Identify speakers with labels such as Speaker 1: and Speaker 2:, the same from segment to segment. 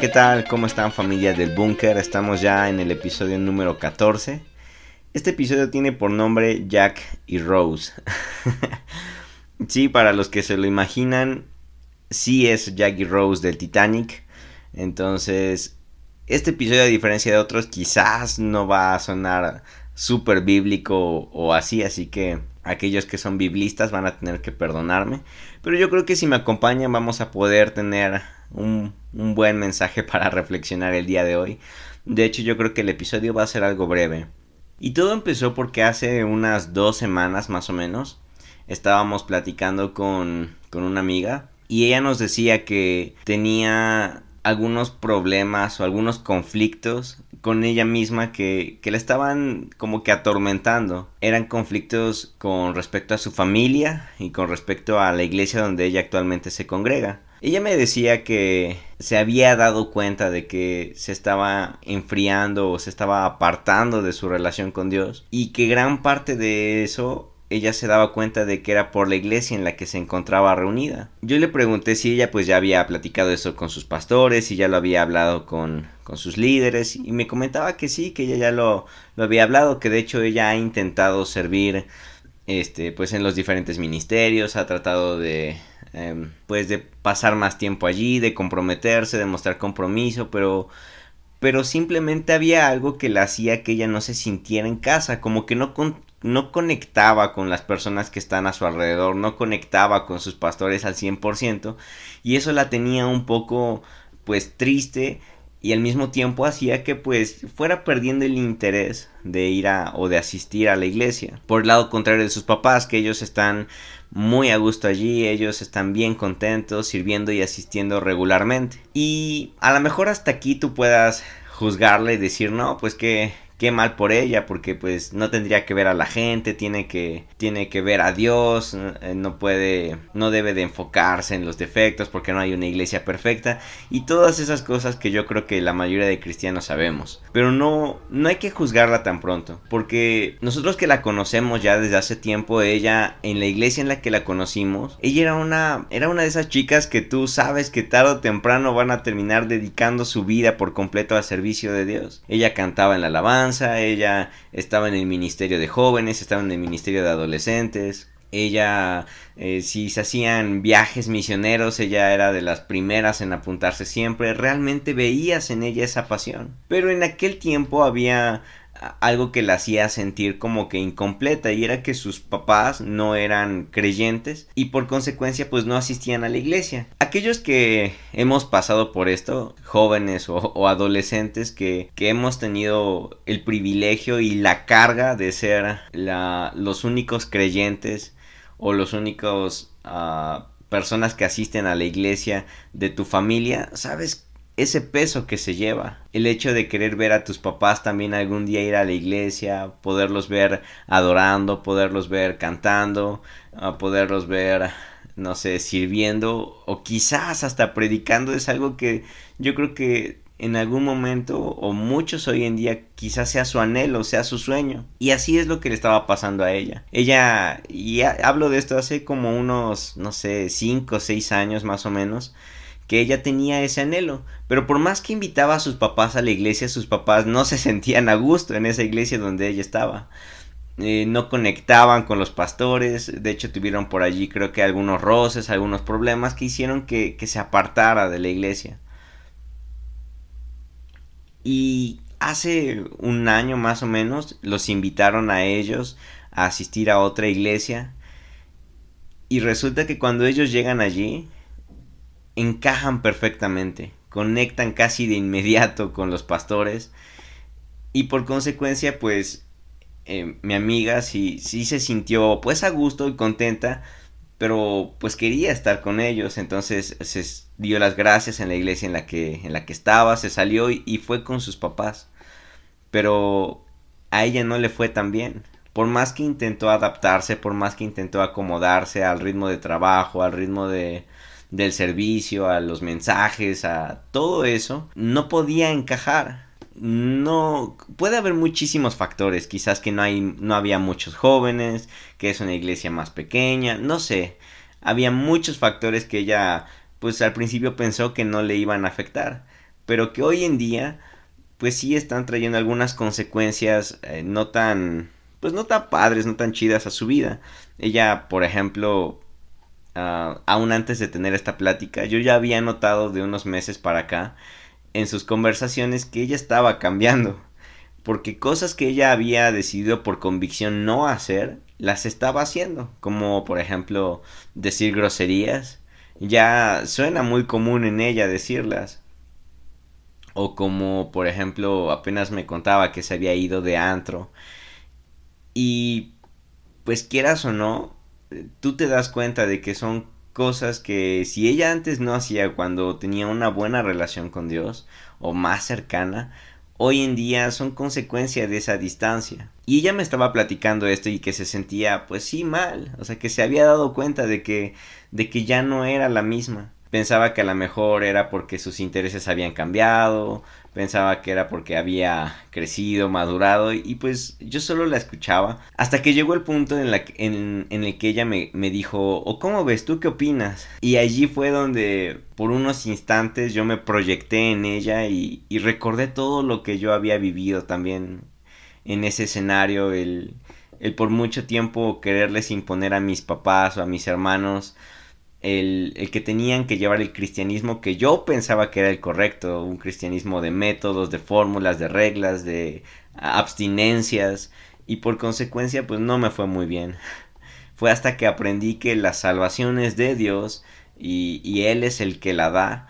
Speaker 1: ¿qué tal? ¿Cómo están familia del búnker? Estamos ya en el episodio número 14. Este episodio tiene por nombre Jack y Rose. sí, para los que se lo imaginan, sí es Jack y Rose del Titanic. Entonces, este episodio a diferencia de otros quizás no va a sonar súper bíblico o así, así que aquellos que son biblistas van a tener que perdonarme. Pero yo creo que si me acompañan vamos a poder tener un, buen mensaje para reflexionar el día de hoy. De hecho yo creo que el episodio va a ser algo breve. Y todo empezó porque hace unas dos semanas más o menos estábamos platicando con, con una amiga y ella nos decía que tenía algunos problemas o algunos conflictos con ella misma que, que la estaban como que atormentando. Eran conflictos con respecto a su familia y con respecto a la iglesia donde ella actualmente se congrega. Ella me decía que se había dado cuenta de que se estaba enfriando o se estaba apartando de su relación con Dios y que gran parte de eso ella se daba cuenta de que era por la iglesia en la que se encontraba reunida. Yo le pregunté si ella pues ya había platicado eso con sus pastores, si ya lo había hablado con, con sus líderes y me comentaba que sí, que ella ya lo, lo había hablado, que de hecho ella ha intentado servir este pues en los diferentes ministerios, ha tratado de em, pues de pasar más tiempo allí, de comprometerse, de mostrar compromiso, pero pero simplemente había algo que la hacía que ella no se sintiera en casa, como que no, no conectaba con las personas que están a su alrededor, no conectaba con sus pastores al 100% y eso la tenía un poco pues triste y al mismo tiempo hacía que pues fuera perdiendo el interés de ir a o de asistir a la iglesia. Por el lado contrario de sus papás, que ellos están muy a gusto allí, ellos están bien contentos sirviendo y asistiendo regularmente. Y a lo mejor hasta aquí tú puedas juzgarle y decir, no, pues que qué mal por ella porque pues no tendría que ver a la gente tiene que tiene que ver a Dios eh, no puede no debe de enfocarse en los defectos porque no hay una iglesia perfecta y todas esas cosas que yo creo que la mayoría de cristianos sabemos. Pero no no hay que juzgarla tan pronto porque nosotros que la conocemos ya desde hace tiempo ella en la iglesia en la que la conocimos ella era una era una de esas chicas que tú sabes que tarde o temprano van a terminar dedicando su vida por completo al servicio de Dios. Ella cantaba en la alabanza ella estaba en el Ministerio de Jóvenes, estaba en el Ministerio de Adolescentes, ella, eh, si se hacían viajes misioneros, ella era de las primeras en apuntarse siempre, realmente veías en ella esa pasión. Pero en aquel tiempo había algo que la hacía sentir como que incompleta y era que sus papás no eran creyentes y por consecuencia pues no asistían a la iglesia. Aquellos que hemos pasado por esto, jóvenes o, adolescentes que, hemos tenido el privilegio y la carga de ser los únicos creyentes o los únicos ah, personas que asisten a la iglesia de tu familia, sabes ese peso que se lleva. El hecho de querer ver a tus papás también algún día ir a la iglesia, poderlos ver adorando, poderlos ver cantando, poderlos ver, no sé, sirviendo o quizás hasta predicando es algo que yo creo que en algún momento o muchos hoy en día quizás sea su anhelo, sea su sueño. Y así es lo que le estaba pasando a ella. Ella, y hablo de esto hace como unos, no sé, 5 o 6 años más o menos que ella tenía ese anhelo, pero por más que invitaba a sus papás a la iglesia, sus papás no se sentían a gusto en esa iglesia donde ella estaba. Eh, no conectaban con los pastores, de hecho tuvieron por allí creo que algunos roces, algunos problemas que hicieron que, que se apartara de la iglesia. Y hace un año más o menos los invitaron a ellos a asistir a otra iglesia y resulta que cuando ellos llegan allí encajan perfectamente, conectan casi de inmediato con los pastores y por consecuencia pues eh, mi amiga sí, sí se sintió pues a gusto y contenta, pero pues quería estar con ellos, entonces se dio las gracias en la iglesia en la que, en la que estaba, se salió y, y fue con sus papás, pero a ella no le fue tan bien. Por más que intentó adaptarse, por más que intentó acomodarse al ritmo de trabajo, al ritmo de, del servicio, a los mensajes, a todo eso, no podía encajar. No puede haber muchísimos factores, quizás que no hay no había muchos jóvenes, que es una iglesia más pequeña, no sé. Había muchos factores que ella pues al principio pensó que no le iban a afectar, pero que hoy en día pues sí están trayendo algunas consecuencias eh, no tan pues no tan padres, no tan chidas a su vida. Ella, por ejemplo, ah, aún antes de tener esta plática, yo ya había notado de unos meses para acá en sus conversaciones que ella estaba cambiando, porque cosas que ella había decidido por convicción no hacer, las estaba haciendo, como por ejemplo decir groserías, ya suena muy común en ella decirlas. O como por ejemplo apenas me contaba que se había ido de antro. Y pues quieras o no, tú te das cuenta de que son cosas que si ella antes no hacía cuando tenía una buena relación con Dios o más cercana, hoy en día son consecuencia de esa distancia. Y ella me estaba platicando esto y que se sentía pues sí mal, o sea que se había dado cuenta de que de que ya no era la misma. Pensaba que a lo mejor era porque sus intereses habían cambiado, pensaba que era porque había crecido, madurado y pues yo solo la escuchaba hasta que llegó el punto en, en, el que ella me, me dijo, o cómo ves, tú qué opinas? Y allí fue donde por unos instantes yo me proyecté en ella y, y recordé todo lo que yo había vivido también en ese escenario, el, el por mucho tiempo quererles imponer a mis papás o a mis hermanos el, que tenían que llevar el cristianismo que yo pensaba que era el correcto, un cristianismo de métodos, de fórmulas, de reglas, de abstinencias y por consecuencia pues no me fue muy bien. Fue hasta que aprendí que la salvación es de Dios y Él es el que la da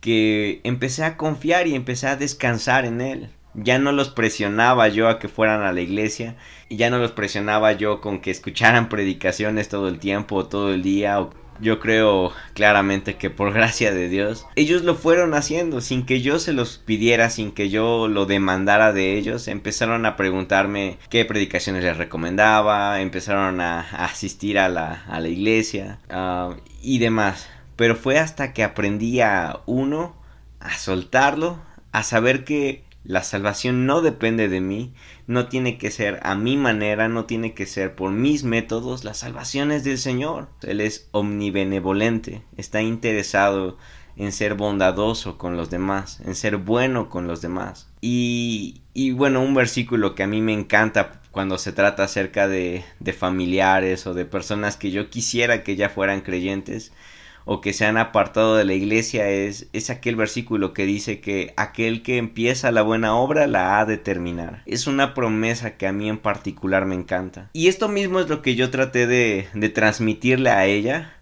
Speaker 1: que empecé a confiar y empecé a descansar en Él. Ya no los presionaba yo a que fueran a la iglesia y ya no los presionaba yo con que escucharan predicaciones todo el tiempo, todo el día. Yo creo claramente que por gracia de Dios, ellos lo fueron haciendo sin que yo se los pidiera, sin que yo lo demandara de ellos. Empezaron a preguntarme qué predicaciones les recomendaba, empezaron a, asistir a la, a la iglesia uh, y demás. Pero fue hasta que aprendí a uno, a soltarlo, a saber que la salvación no depende de mí, no tiene que ser a mi manera, no tiene que ser por mis métodos, la salvación es del Señor. Él es omnibenevolente, está interesado en ser bondadoso con los demás, en ser bueno con los demás. Y, y bueno, un versículo que a mí me encanta cuando se trata acerca de, de familiares o de personas que yo quisiera que ya fueran creyentes, o que se han apartado de la iglesia es, es aquel versículo que dice que aquel que empieza la buena obra la ha de terminar. Es una promesa que a mí en particular me encanta. Y esto mismo es lo que yo traté de, de transmitirle a ella.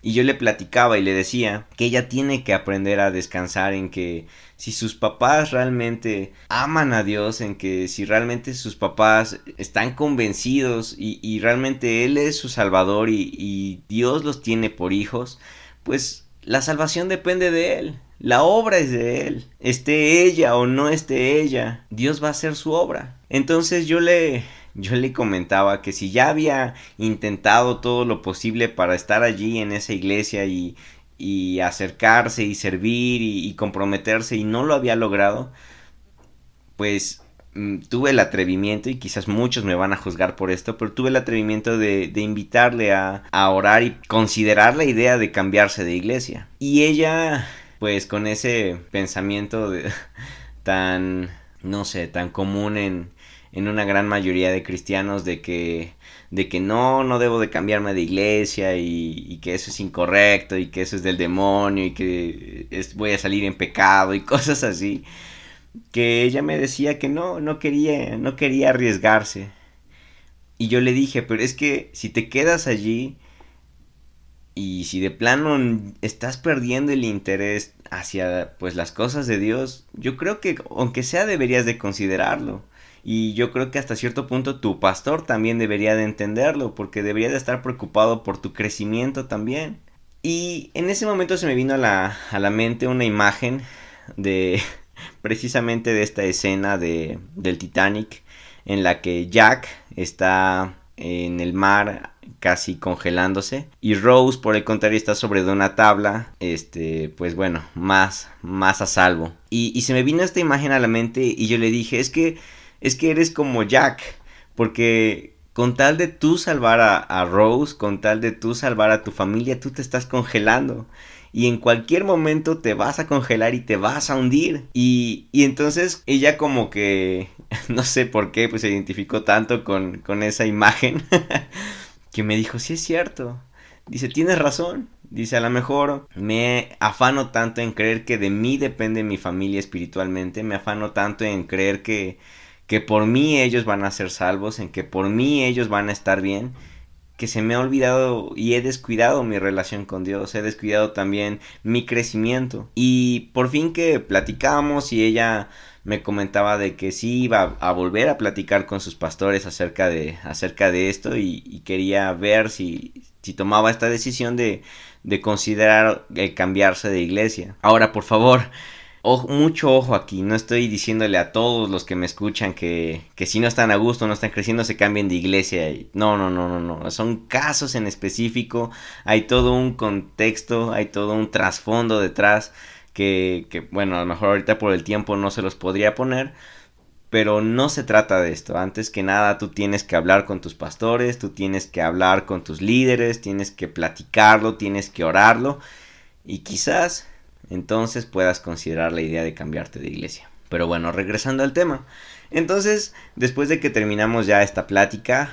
Speaker 1: Y yo le platicaba y le decía que ella tiene que aprender a descansar en que si sus papás realmente aman a Dios, en que si realmente sus papás están convencidos y, y realmente Él es su Salvador y, y Dios los tiene por hijos, pues la salvación depende de Él. La obra es de Él. Esté ella o no esté ella, Dios va a hacer su obra. Entonces yo le, yo le comentaba que si ya había intentado todo lo posible para estar allí en esa iglesia y, y acercarse y servir y, y comprometerse y no lo había logrado, pues tuve el atrevimiento, y quizás muchos me van a juzgar por esto, pero tuve el atrevimiento de, de invitarle a, a, orar y considerar la idea de cambiarse de iglesia. Y ella, pues con ese pensamiento de, tan, no sé, tan común en, en una gran mayoría de cristianos de que de que no, no debo de cambiarme de iglesia y, que eso es incorrecto y que eso es del demonio y que voy a salir en pecado y cosas así que ella me decía que no, no quería, no quería arriesgarse. Y yo le dije, pero es que si te quedas allí y si de plano estás perdiendo el interés hacia pues las cosas de Dios, yo creo que aunque sea deberías de considerarlo. Y yo creo que hasta cierto punto tu pastor también debería de entenderlo, porque debería de estar preocupado por tu crecimiento también. Y en ese momento se me vino a la, a la mente una imagen de, precisamente de esta escena de, del Titanic en la que Jack está en el mar casi congelándose y Rose por el contrario está sobre una tabla este pues bueno más más a salvo. Y, y, se me vino esta imagen a la mente y yo le dije es que es que eres como Jack porque con tal de tú salvar a, Rose, con tal de tú salvar a tu familia, tú te estás congelando y en cualquier momento te vas a congelar y te vas a hundir. Y, y entonces ella como que, no sé por qué, pues se identificó tanto con, con esa imagen, que me dijo, sí es cierto. Dice, tienes razón. Dice, a lo mejor me afano tanto en creer que de mí depende mi familia espiritualmente, me afano tanto en creer que, que por mí ellos van a ser salvos, en que por mí ellos van a estar bien, que se me ha olvidado y he descuidado mi relación con Dios, he descuidado también mi crecimiento. Y por fin que platicamos y ella me comentaba de que sí iba a volver a platicar con sus pastores acerca de, acerca de esto y, quería ver si, si tomaba esta decisión de, de considerar el cambiarse de iglesia. Ahora, por favor, mucho ojo aquí, no estoy diciéndole a todos los que me escuchan que, que si no están a gusto, no están creciendo, se cambien de iglesia. No, no, no, no, no, son casos en específico, hay todo un contexto, hay todo un trasfondo detrás que, que, bueno, a lo mejor ahorita por el tiempo no se los podría poner, pero no se trata de esto. Antes que nada, tú tienes que hablar con tus pastores, tú tienes que hablar con tus líderes, tienes que platicarlo, tienes que orarlo y quizás entonces puedas considerar la idea de cambiarte de iglesia. Pero bueno, regresando al tema. Entonces, después de que terminamos ya esta plática,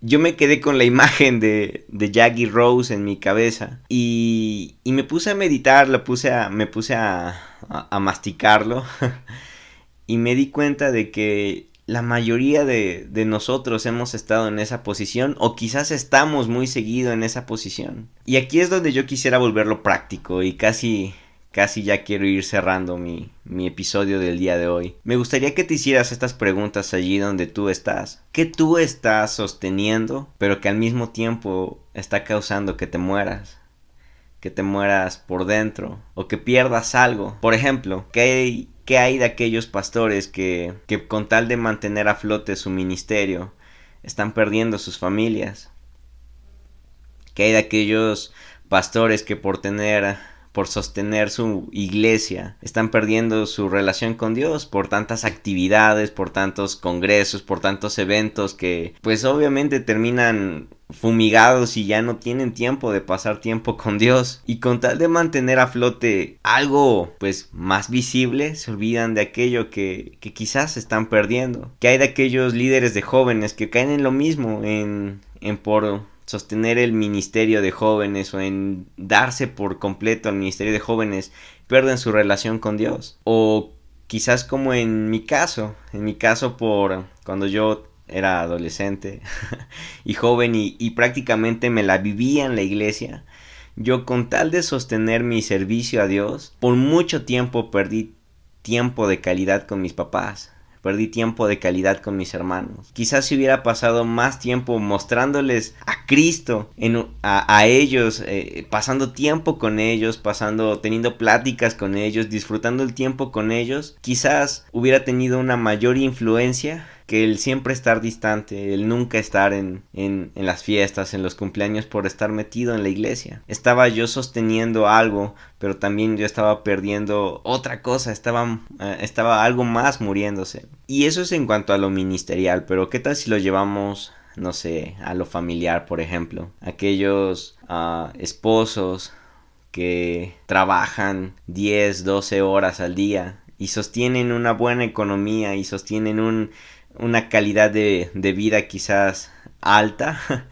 Speaker 1: yo me quedé con la imagen de, de Jackie Rose en mi cabeza y, y me puse a meditar, lo puse a, me puse a, a masticarlo y me di cuenta de que la mayoría de, de, nosotros hemos estado en esa posición o quizás estamos muy seguido en esa posición. Y aquí es donde yo quisiera volverlo práctico y casi casi ya quiero ir cerrando mi, mi, episodio del día de hoy. Me gustaría que te hicieras estas preguntas allí donde tú estás. ¿Qué tú estás sosteniendo, pero que al mismo tiempo está causando que te mueras? Que te mueras por dentro o que pierdas algo. Por ejemplo, ¿qué hay, qué hay de aquellos pastores que, que con tal de mantener a flote su ministerio están perdiendo sus familias? ¿Qué hay de aquellos pastores que por tener por sostener su iglesia, están perdiendo su relación con Dios por tantas actividades, por tantos congresos, por tantos eventos que pues obviamente terminan fumigados y ya no tienen tiempo de pasar tiempo con Dios. Y con tal de mantener a flote algo pues más visible se olvidan de aquello que, que quizás están perdiendo. Que hay de aquellos líderes de jóvenes que caen en lo mismo en, en sostener el ministerio de jóvenes o en darse por completo al ministerio de jóvenes pierden su relación con Dios. O quizás como en mi caso, en mi caso por cuando yo era adolescente y joven y, y prácticamente me la vivía en la iglesia, yo con tal de sostener mi servicio a Dios, por mucho tiempo perdí tiempo de calidad con mis papás perdí tiempo de calidad con mis hermanos. Quizás si hubiera pasado más tiempo mostrándoles a Cristo en, a, ellos, eh, pasando tiempo con ellos, pasando, teniendo pláticas con ellos, disfrutando el tiempo con ellos, quizás hubiera tenido una mayor influencia que el siempre estar distante, el nunca estar en, en, las fiestas, en los cumpleaños por estar metido en la iglesia. Estaba yo sosteniendo algo, pero también yo estaba perdiendo otra cosa, estaba, eh, estaba algo más muriéndose. Y eso es en cuanto a lo ministerial, pero ¿qué tal si lo llevamos no sé, a lo familiar, por ejemplo. Aquellos uh, esposos que trabajan 10, 12 horas al día y sostienen una buena economía y sostienen un, una calidad de, de vida quizás alta,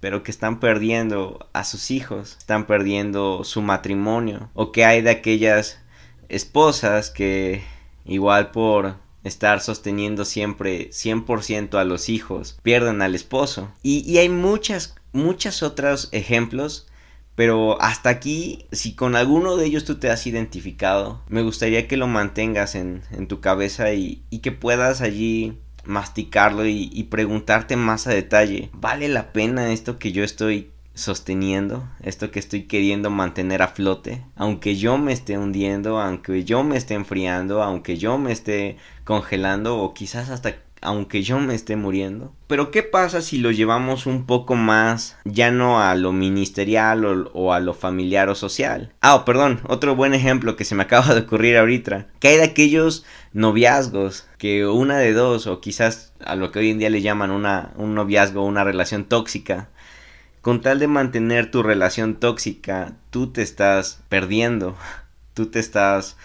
Speaker 1: pero que están perdiendo a sus hijos, están perdiendo su matrimonio, o que hay de aquellas esposas que igual por estar sosteniendo siempre 100% a los hijos, pierden al esposo. Y, y hay muchas, muchos otros ejemplos pero hasta aquí, si con alguno de ellos tú te has identificado, me gustaría que lo mantengas en, en tu cabeza y, y, que puedas allí masticarlo y, preguntarte más a detalle, ¿vale la pena esto que yo estoy sosteniendo, esto que estoy queriendo mantener a flote, aunque yo me esté hundiendo, aunque yo me esté enfriando, aunque yo me esté congelando o quizás hasta aunque yo me esté muriendo. Pero ¿qué pasa si lo llevamos un poco más ya no a lo ministerial o, a lo familiar o social? Ah, perdón, otro buen ejemplo que se me acaba de ocurrir ahorita. Que hay de aquellos noviazgos que una de dos o quizás a lo que hoy en día le llaman una, un noviazgo, una relación tóxica. Con tal de mantener tu relación tóxica, tú te estás perdiendo, tú te estás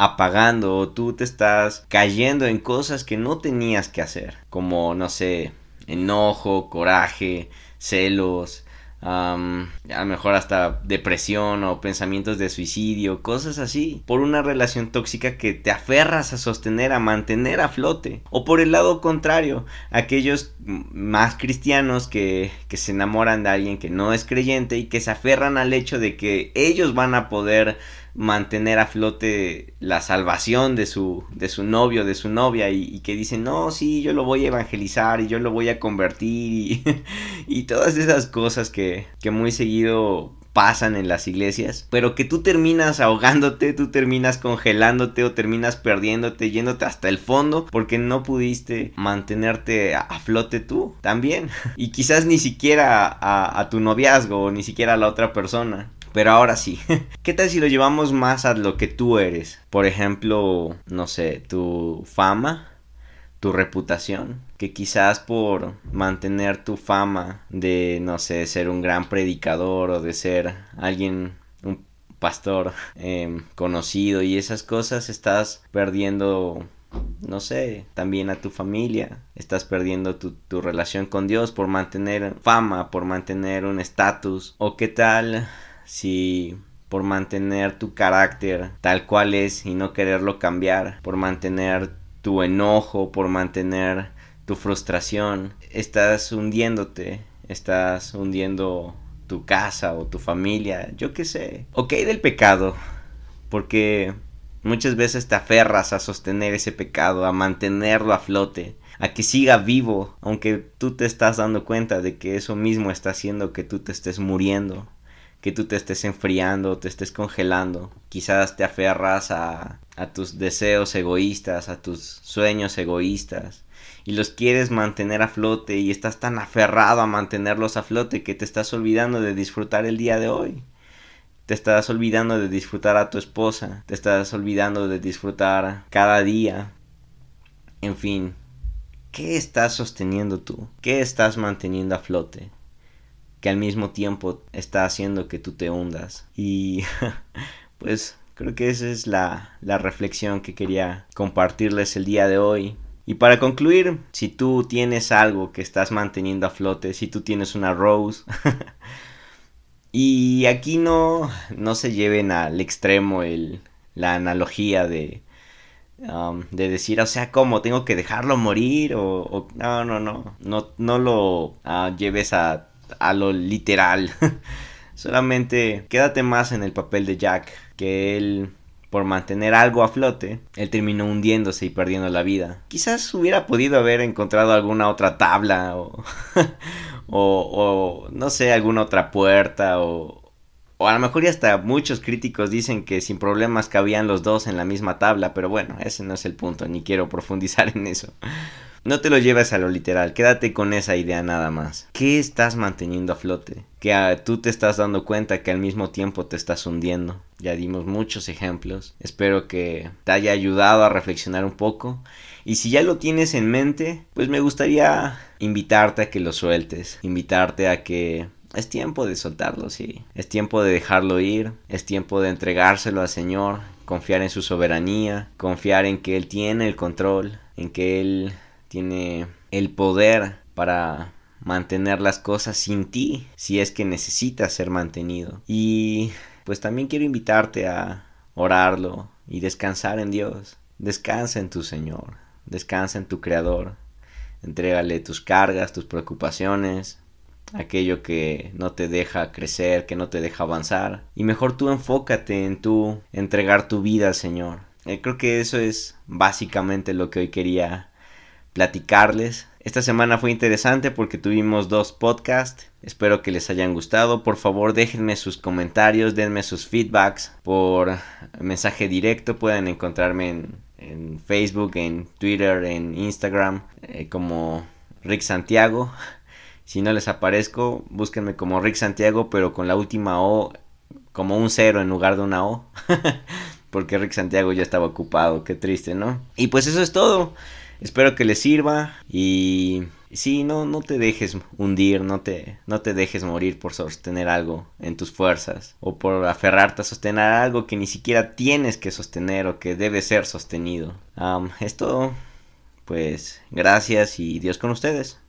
Speaker 1: apagando o tú te estás cayendo en cosas que no tenías que hacer, como no sé, enojo, coraje, celos, a lo mejor hasta depresión o pensamientos de suicidio, cosas así, por una relación tóxica que te aferras a sostener, a mantener a flote, o por el lado contrario, aquellos más cristianos que, que se enamoran de alguien que no es creyente y que se aferran al hecho de que ellos van a poder mantener a flote la salvación de su, de su novio, de su novia, y, que dicen, no, sí, yo lo voy a evangelizar y yo lo voy a convertir, y, todas esas cosas que, que muy seguido pasan en las iglesias, pero que tú terminas ahogándote, tú terminas congelándote o terminas perdiéndote, yéndote hasta el fondo porque no pudiste mantenerte a, flote tú también. Y quizás ni siquiera a, a tu noviazgo o ni siquiera a la otra persona. Pero ahora sí, ¿qué tal si lo llevamos más a lo que tú eres? Por ejemplo, no sé, tu fama, tu reputación, que quizás por mantener tu fama de, no sé, ser un gran predicador o de ser alguien, un pastor em, conocido y esas cosas, estás perdiendo no sé, también a tu familia, estás perdiendo tu, tu relación con Dios por mantener fama, por mantener un estatus, o qué tal si por mantener tu carácter tal cual es y no quererlo cambiar, por mantener tu enojo, por mantener tu frustración, estás hundiéndote, estás hundiendo tu casa o tu familia, yo qué sé. Ok del pecado, porque muchas veces te aferras a sostener ese pecado, a mantenerlo a flote, a que siga vivo, aunque tú te estás dando cuenta de que eso mismo está haciendo que tú te estés muriendo que tú te estés enfriando, te estés congelando. Quizás te aferras a, a tus deseos egoístas, a tus sueños egoístas y los quieres mantener a flote y estás tan aferrado a mantenerlos a flote que te estás olvidando de disfrutar el día de hoy. Te estás olvidando de disfrutar a tu esposa, te estás olvidando de disfrutar cada día. En fin, ¿qué estás sosteniendo tú? ¿Qué estás manteniendo a flote? Que al mismo tiempo está haciendo que tú te hundas. Y pues creo que esa es la, la reflexión que quería compartirles el día de hoy. Y para concluir, si tú tienes algo que estás manteniendo a flote, si tú tienes una Rose, y aquí no, no se lleven al extremo el, la analogía de, um, de decir, o sea, ¿cómo? ¿Tengo que dejarlo morir? O, no, no, no, no, no lo ah, lleves a a lo literal. Solamente quédate más en el papel de Jack, que él por mantener algo a flote, él terminó hundiéndose y perdiendo la vida. Quizás hubiera podido haber encontrado alguna otra tabla o, o, no sé, alguna otra puerta o, o a lo mejor ya hasta muchos críticos dicen que sin problemas cabían los dos en la misma tabla, pero bueno, ese no es el punto, ni quiero profundizar en eso. No te lo lleves a lo literal, quédate con esa idea nada más. ¿Qué estás manteniendo a flote? Que ah, tú te estás dando cuenta que al mismo tiempo te estás hundiendo. Ya dimos muchos ejemplos. Espero que te haya ayudado a reflexionar un poco. Y si ya lo tienes en mente, pues me gustaría invitarte a que lo sueltes. Invitarte a que es tiempo de soltarlo, sí. Es tiempo de dejarlo ir. Es tiempo de entregárselo al Señor. Confiar en su soberanía. Confiar en que Él tiene el control. En que Él tiene el poder para mantener las cosas sin ti si es que necesitas ser mantenido. Y pues también quiero invitarte a orarlo y descansar en Dios. Descansa en tu Señor, descansa en tu Creador. Entrégale tus cargas, tus preocupaciones, aquello que no te deja crecer, que no te deja avanzar. Y mejor tú enfócate en tu entregar tu vida al Señor. Eh, creo que eso es básicamente lo que hoy quería platicarles. Esta semana fue interesante porque tuvimos dos podcasts. Espero que les hayan gustado. Por favor, déjenme sus comentarios, denme sus feedbacks por mensaje directo. Pueden encontrarme en, en Facebook, en Twitter, en Instagram, eh, como Rick Santiago. Si no les aparezco, búsquenme como Rick Santiago, pero con la última O como un cero en lugar de una O. Porque Rick Santiago ya estaba ocupado, qué triste, ¿no? Y pues eso es todo. Espero que les sirva y sí, no, no te dejes hundir, no te, no te dejes morir por sostener algo en tus fuerzas o por aferrarte a sostener algo que ni siquiera tienes que sostener o que debe ser sostenido. es todo. Pues gracias y Dios con ustedes.